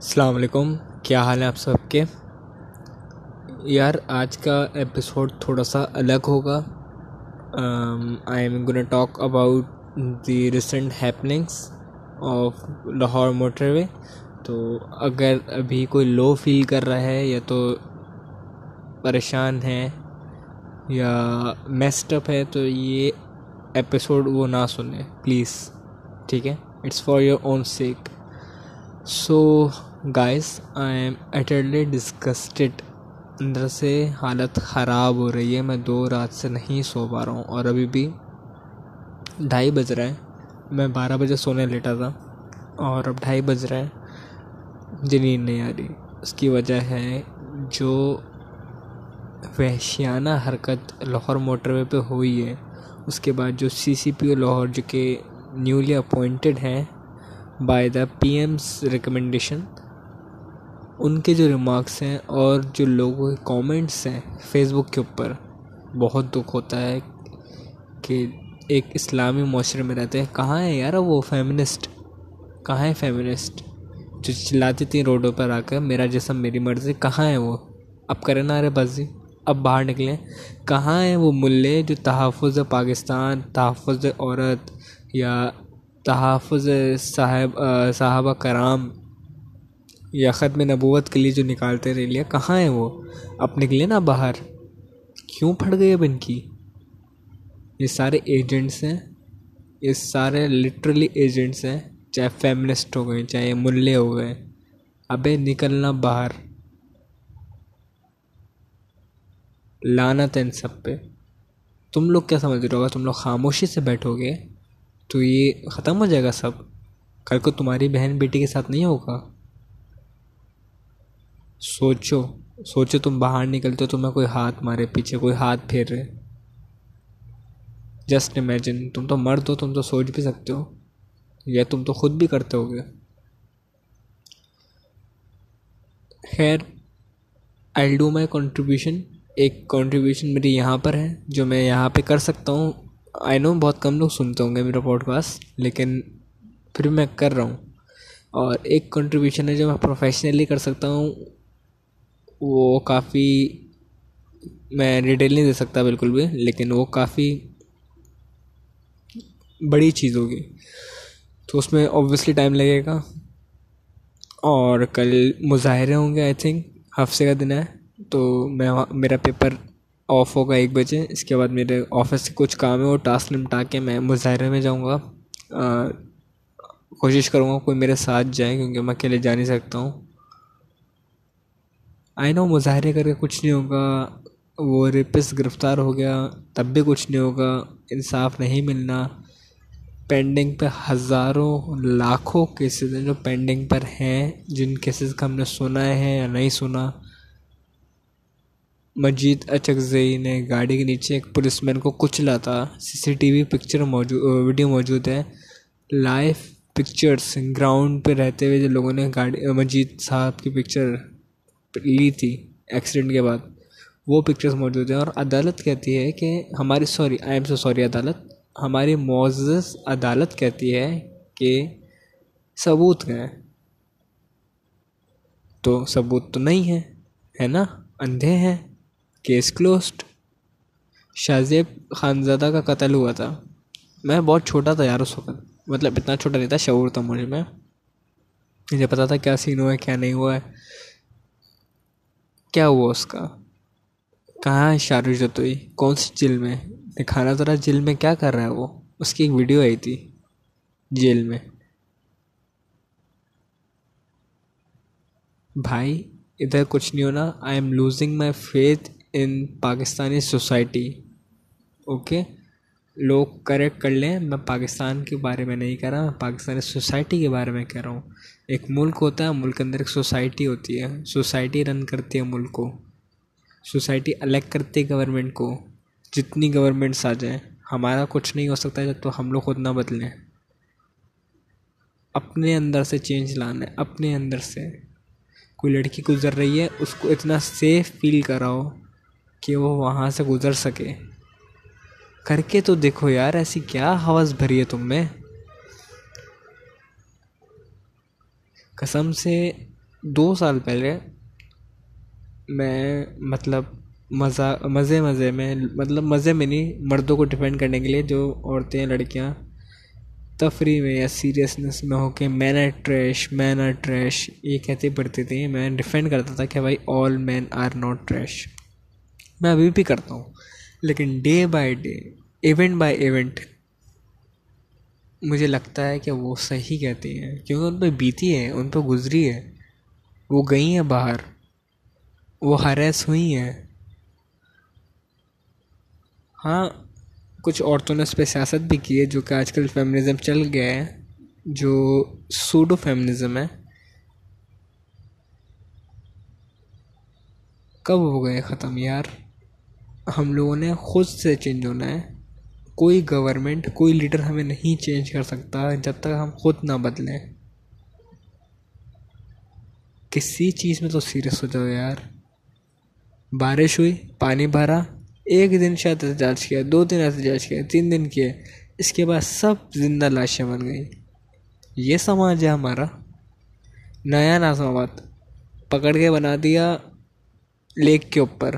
السلام علیکم، کیا حال ہے آپ سب کے؟ یار، آج کا ایپیسوڈ تھوڑا سا الگ ہوگا۔ I'm gonna talk about the recent happenings of Lahore motorway تو اگر ابھی کوئی لو فیل کر رہا ہے یا تو پریشان ہے یا میسٹ اپ ہے، تو یہ ایپیسوڈ وہ نہ سنیں۔ پلیز ٹھیک ہے؟ It's for your own sake so guys I'm utterly disgusted اندر سے حالت خراب ہو رہی ہے. میں دو رات سے نہیں سو پا رہا ہوں اور ابھی بھی ڈھائی بج رہا ہے. میں بارہ بجے سونے لیٹا تھا اور اب ڈھائی بج رہا ہے. مجھے نیند نہیں آ رہی. اس کی وجہ ہے جو وحشیانہ حرکت لاہور موٹر وے پہ ہوئی ہے. اس کے بعد جو سی سی پی او لاہور جو کہ نیولی اپوائنٹڈ ہیں by the P M's recommendation ان کے جو ریمارکس ہیں اور جو لوگوں کے کامنٹس ہیں فیس بک کے اوپر، بہت دکھ ہوتا ہے کہ ایک اسلامی معاشرے میں رہتے ہیں۔ کہاں ہے یار وہ فیمنسٹ کہاں ہے فیمنسٹ جو چلاتی تھیں روڈوں پر آ کر، میرا جسم میری مرضی، کہاں ہے وہ؟ اب کرے نہ رہے بازی، اب باہر نکلیں۔ کہاں ہیں وہ ملے جو تحفظ پاکستان، تحفظ عورت یا تحفظ صاحب صحابہ کرام یا ختم نبوت کے لیے جو نکالتے ریلیاں کہاں ہیں وہ؟ اب نکلے نا باہر۔ کیوں پھٹ گئی اب ان کی؟ یہ سارے ایجنٹس ہیں۔ یہ سارے لٹرلی ایجنٹس ہیں۔ چاہے فیمنسٹ ہو گئے، چاہے ملے ہو گئے۔ ابے نکلنا باہر۔ لانت ہے ان سب پہ۔ تم لوگ کیا سمجھ رہے ہوگا تم لوگ خاموشی سے بیٹھو گے تو یہ ختم ہو جائے گا سب۔ کل کو تمہاری بہن بیٹی کے ساتھ نہیں ہوگا؟ سوچو سوچو تم باہر نکلتے ہو تمہیں کوئی ہاتھ مارے پیچھے، کوئی ہاتھ پھیر رہے۔ جسٹ امیجن تم تو مرد ہو، تم تو سوچ بھی سکتے ہو۔ یا تم تو خود بھی کرتے ہو گے خیر آئی ڈو مائی کنٹریبیوشن ایک کنٹریبیوشن میری یہاں پر ہے، جو میں یہاں پہ کر سکتا ہوں۔ آئی نو بہت کم لوگ سنتے ہوں گے میرا پوڈ کاسٹ لیکن پھر میں کر رہا ہوں۔ اور ایک کنٹریبیوشن ہے جو میں پروفیشنلی کر سکتا ہوں۔ وہ کافی میں ڈیٹیل نہیں دے سکتا بالکل بھی، لیکن وہ کافی بڑی چیز ہوگی۔ تو اس میں اوبویسلی ٹائم لگے گا۔ اور کل مظاہرے ہوں گے آئی تھنک ہفتے کا دن ہے۔ تو میں میرا پیپر آف ہوگا ایک بجے۔ اس کے بعد میرے آفس سے کچھ کام ہے، وہ ٹاسک نمٹا کے میں مظاہرے میں جاؤں گا۔ کوشش کروں گا کوئی میرے ساتھ جائے، کیونکہ میں اکیلے جا نہیں سکتا ہوں۔ آئی نو مظاہرے کر کے کچھ نہیں ہوگا، وہ ریپس گرفتار ہو گیا، تب بھی کچھ نہیں ہوگا، انصاف نہیں ملنا۔ پینڈنگ پہ ہزاروں، لاکھوں کیسز ہیں جو پینڈنگ پر ہیں، جن کیسز کا ہم نے سنا ہے یا نہیں سنا۔ مجید اچکزئی نے گاڑی کے نیچے ایک پولیس مین کو کچلا تھا C C T V picture موجود ویڈیو موجود ہے۔ لائیو پکچرس گراؤنڈ پہ رہتے ہوئے جو لوگوں نے گاڑی، مجید صاحب کی پکچر لی تھی ایکسیڈنٹ کے بعد۔ وہ پکچرس موجود ہیں اور عدالت کہتی ہے کہ ہماری sorry I am so sorry عدالت۔ ہماری معزز عدالت کہتی ہے کہ ثبوت ہیں۔ تو ثبوت تو نہیں ہے ہے نا؟ اندھے ہیں کیس کلوسڈ شاہ زیب خانزادہ کا قتل ہوا تھا۔ میں بہت چھوٹا تھا یار اس وقت۔ مطلب اتنا چھوٹا نہیں تھا، شعور تھا مجھے میں۔ مجھے پتا تھا کیا سین ہوا ہے، کیا نہیں ہوا ہے۔ کیا ہوا اس کا؟ کہاں ہے شارو جتوئی کون سی جیل میں؟ دکھانا ذرا جیل میں کیا کر رہا ہے وہ؟ اس کی ایک ویڈیو آئی تھی جیل میں۔ بھائی، ادھر کچھ نہیں ہونا۔ I'm losing my faith in Pakistani society okay لوگ کریکٹ کر لیں۔ میں پاکستان کے بارے میں نہیں کہہ رہا، میں پاکستانی سوسائٹی کے بارے میں کہہ رہا ہوں۔ ایک ملک ہوتا ہے، ملک کے اندر ایک سوسائٹی ہوتی ہے۔ سوسائٹی رن کرتی ہے ملک کو۔ سوسائٹی الگ کرتی ہے گورنمنٹ کو۔ جتنی گورنمنٹس آ جائیں، ہمارا کچھ نہیں ہو سکتا جب تو ہم لوگ خود نہ بدلیں۔ اپنے اندر سے چینج لانا ہے اپنے اندر سے۔ کوئی لڑکی گزر رہی ہے، اس کو اتنا سیف فیل کراؤ کہ وہ وہاں سے گزر سکے۔ کر کے تو دیکھو یار، ایسی کیا حوث بھری ہے تم میں۔ قسم سے دو سال پہلے میں مطلب مزہ، مزے مزے میں مطلب مزے میں نہیں، مردوں کو ڈیفینڈ کرنے کے لیے جو عورتیں، لڑکیاں تفریح میں یا سیریسنس میں ہو کے men are trash men are trash یہ کہتے پڑھتی تھیں میں ڈیفینڈ کرتا تھا کہ بھائی all men are not trash میں ابھی بھی کرتا ہوں۔ لیکن day by day event by event مجھے لگتا ہے کہ وہ صحیح کہتی ہیں۔ کیونکہ ان پہ بیتی ہے، ان پہ گزری ہے۔ وہ گئی ہیں باہر۔ وہ ہریس ہوئی ہیں۔ ہاں کچھ عورتوں نے اس پہ سیاست بھی کی ہے، جو کہ آج کل فیمنزم چل گیا ہے، جو سوڈو فیمنزم ہے۔ کب ہو گئے ختم؟ یار ہم لوگوں نے خود سے چینج ہونا ہے۔ کوئی گورنمنٹ کوئی لیڈر ہمیں نہیں چینج کر سکتا جب تک ہم خود نہ بدلیں۔ کسی چیز میں تو سیریس ہو جاؤ یار۔ بارش ہوئی، پانی بھرا، ایک دن شاید احتجاج کیا، دو دن احتجاج کیا، تین دن کیے اس کے بعد سب زندہ لاشیں بن گئی یہ سماج ہے ہمارا۔ نیا نازم آباد پکڑ کے بنا دیا لیک کے اوپر۔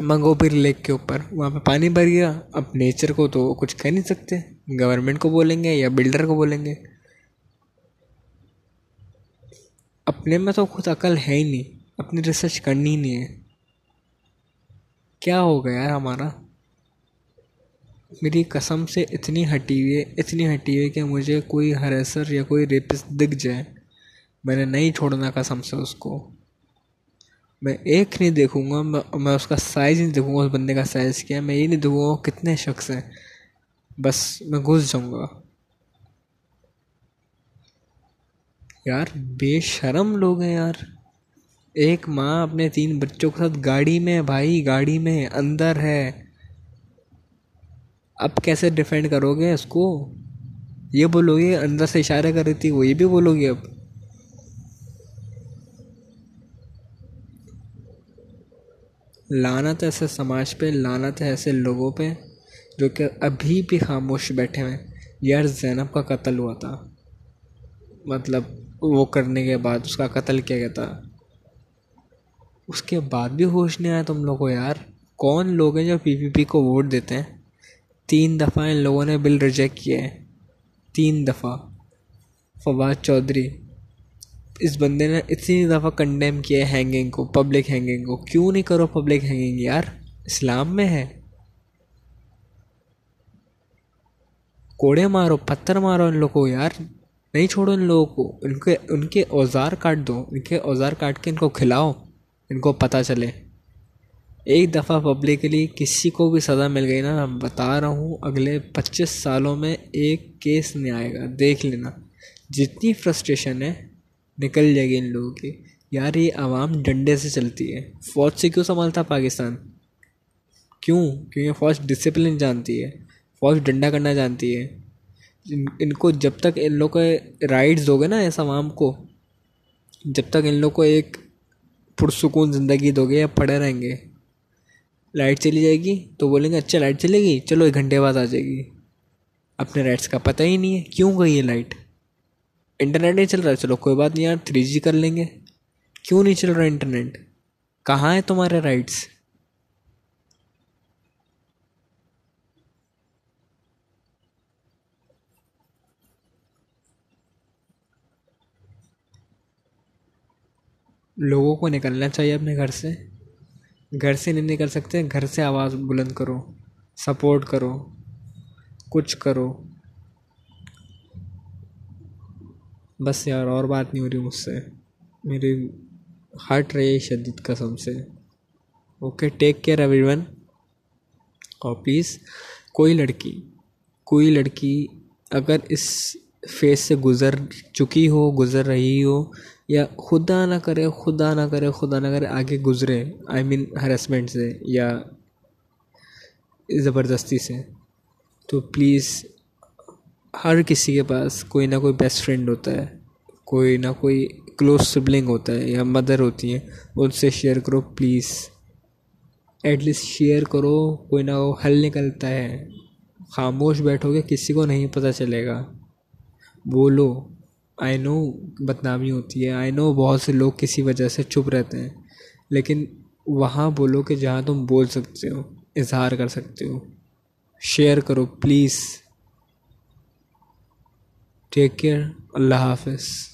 منگوبیر لیک کے اوپر۔ وہاں پہ پانی بھر گیا۔ اب نیچر کو تو کچھ کہہ نہیں سکتے۔ گورنمنٹ کو بولیں گے یا بلڈر کو بولیں گے۔ اپنے میں تو خود عقل ہے ہی نہیں۔ اپنی ریسرچ کرنی ہی نہیں ہے۔ کیا ہو گیا یار ہمارا؟ میری قسم سے اتنی ہٹی ہوئی ہے، اتنی ہٹی ہوئی کہ مجھے کوئی ہریسر یا کوئی ریپس دکھ جائے۔ میں نے نہیں چھوڑنا قسم سے اس کو۔ میں ایک نہیں دیکھوں گا، میں اس کا سائز نہیں دیکھوں گا، اس بندے کا سائز کیا ہے، میں یہ نہیں دیکھوں گا کتنے شخص ہیں۔ بس میں گھس جاؤں گا۔ یار بے شرم لوگ ہیں یار۔ ایک ماں اپنے تین بچوں کے ساتھ گاڑی میں بھائی، گاڑی میں اندر ہے۔ اب کیسے ڈیفینڈ کرو گے اس کو؟ یہ بولو گے، اندر سے اشارہ کر رہی تھی، وہ یہ بھی بولو گے اب۔ لانت ایسے سماج پہ لانت ہے ایسے لوگوں پہ جو کہ ابھی بھی خاموش بیٹھے ہوئے یار، زینب کا قتل ہوا تھا۔ مطلب وہ کرنے کے بعد اس کا قتل کیا گیا تھا۔ اس کے بعد بھی ہوش نہیں آیا تم لوگوں کو یار؟ کون لوگ ہیں جو پی پی پی کو ووٹ دیتے ہیں؟ تین دفعہ ان لوگوں نے بل ریجیکٹ کیا ہے تین دفعہ۔ فواد چودھری۔ اس بندے نے اتنی دفعہ کنڈیم کیا ہے ہینگنگ کو پبلک ہینگنگ کو۔ کیوں نہیں کرو پبلک ہینگنگ یار؟ اسلام میں ہے۔ کوڑے مارو، پتھر مارو ان لوگوں کو یار۔ نہیں چھوڑو ان لوگوں کو۔ ان کے ان کے اوزار کاٹ دو۔ ان کے اوزار کاٹ کے ان کو کھلاؤ۔ ان کو پتہ چلے۔ ایک دفعہ پبلکلی کسی کو بھی سزا مل گئی نا، میں بتا رہا ہوں، اگلے پچیس سالوں میں ایک کیس نہیں آئے گا۔ دیکھ لینا۔ جتنی فرسٹریشن ہے نکل جائے گی ان لوگوں کی۔ یار، یہ عوام ڈنڈے سے چلتی ہے۔ فوج سے کیوں سنبھالتا پاکستان؟ کیوں؟ کیونکہ فوج ڈسپلن جانتی ہے؟ فوج ڈنڈا کرنا جانتی ہے۔ ان کو جب تک ان لوگ کے رائٹس دو گے نا اس عوام کو، جب تک ان لوگ کو ایک پرسکون زندگی دو گے یا پڑے رہیں گے۔ لائٹ چلی جائے گی تو بولیں گے اچھا لائٹ چلے گی، چلو ایک گھنٹے بعد آ جائے گی۔ اپنے رائٹس کا پتہ ہی نہیں ہے۔ کیوں گئی ہے لائٹ؟ انٹرنیٹ نہیں چل رہا چلو کوئی بات نہیں یار تھری جی کر لیں گے۔ کیوں نہیں چل رہا انٹرنیٹ؟ کہاں ہے تمہارے رائٹس لوگوں کو نکلنا چاہیے اپنے گھر سے۔ گھر سے نہیں نکل سکتے، گھر سے آواز بلند کرو سپورٹ کرو، کچھ کرو۔ بس یار، اور بات نہیں ہو رہی مجھ سے۔ میری ہٹ رہی شدید قسم سے۔ Okay take care everyone اور پلیز کوئی لڑکی کوئی لڑکی اگر اس فیز سے گزر چکی ہو، گزر رہی ہو، یا خدا نہ کرے، خدا نہ کرے، خدا نہ کرے آگے گزرے آئی مین ہراسمنٹ سے یا زبردستی سے، تو پلیز ہر کسی کے پاس کوئی نہ کوئی بیسٹ فرینڈ ہوتا ہے، کوئی نہ کوئی کلوز سبلنگ ہوتا ہے یا مدر ہوتی ہیں، ان سے شیئر کرو پلیز ایٹ لیسٹ شیئر کرو، کوئی نہ وہ حل نکلتا ہے۔ خاموش بیٹھو گے، کسی کو نہیں پتہ چلے گا۔ بولو آئی نو بدنامی ہوتی ہے۔ آئی نو بہت سے لوگ کسی وجہ سے چپ رہتے ہیں۔ لیکن وہاں بولو کہ جہاں تم بول سکتے ہو، اظہار کر سکتے ہو۔ شیئر کرو پلیز ٹیک کیئر اللہ حافظ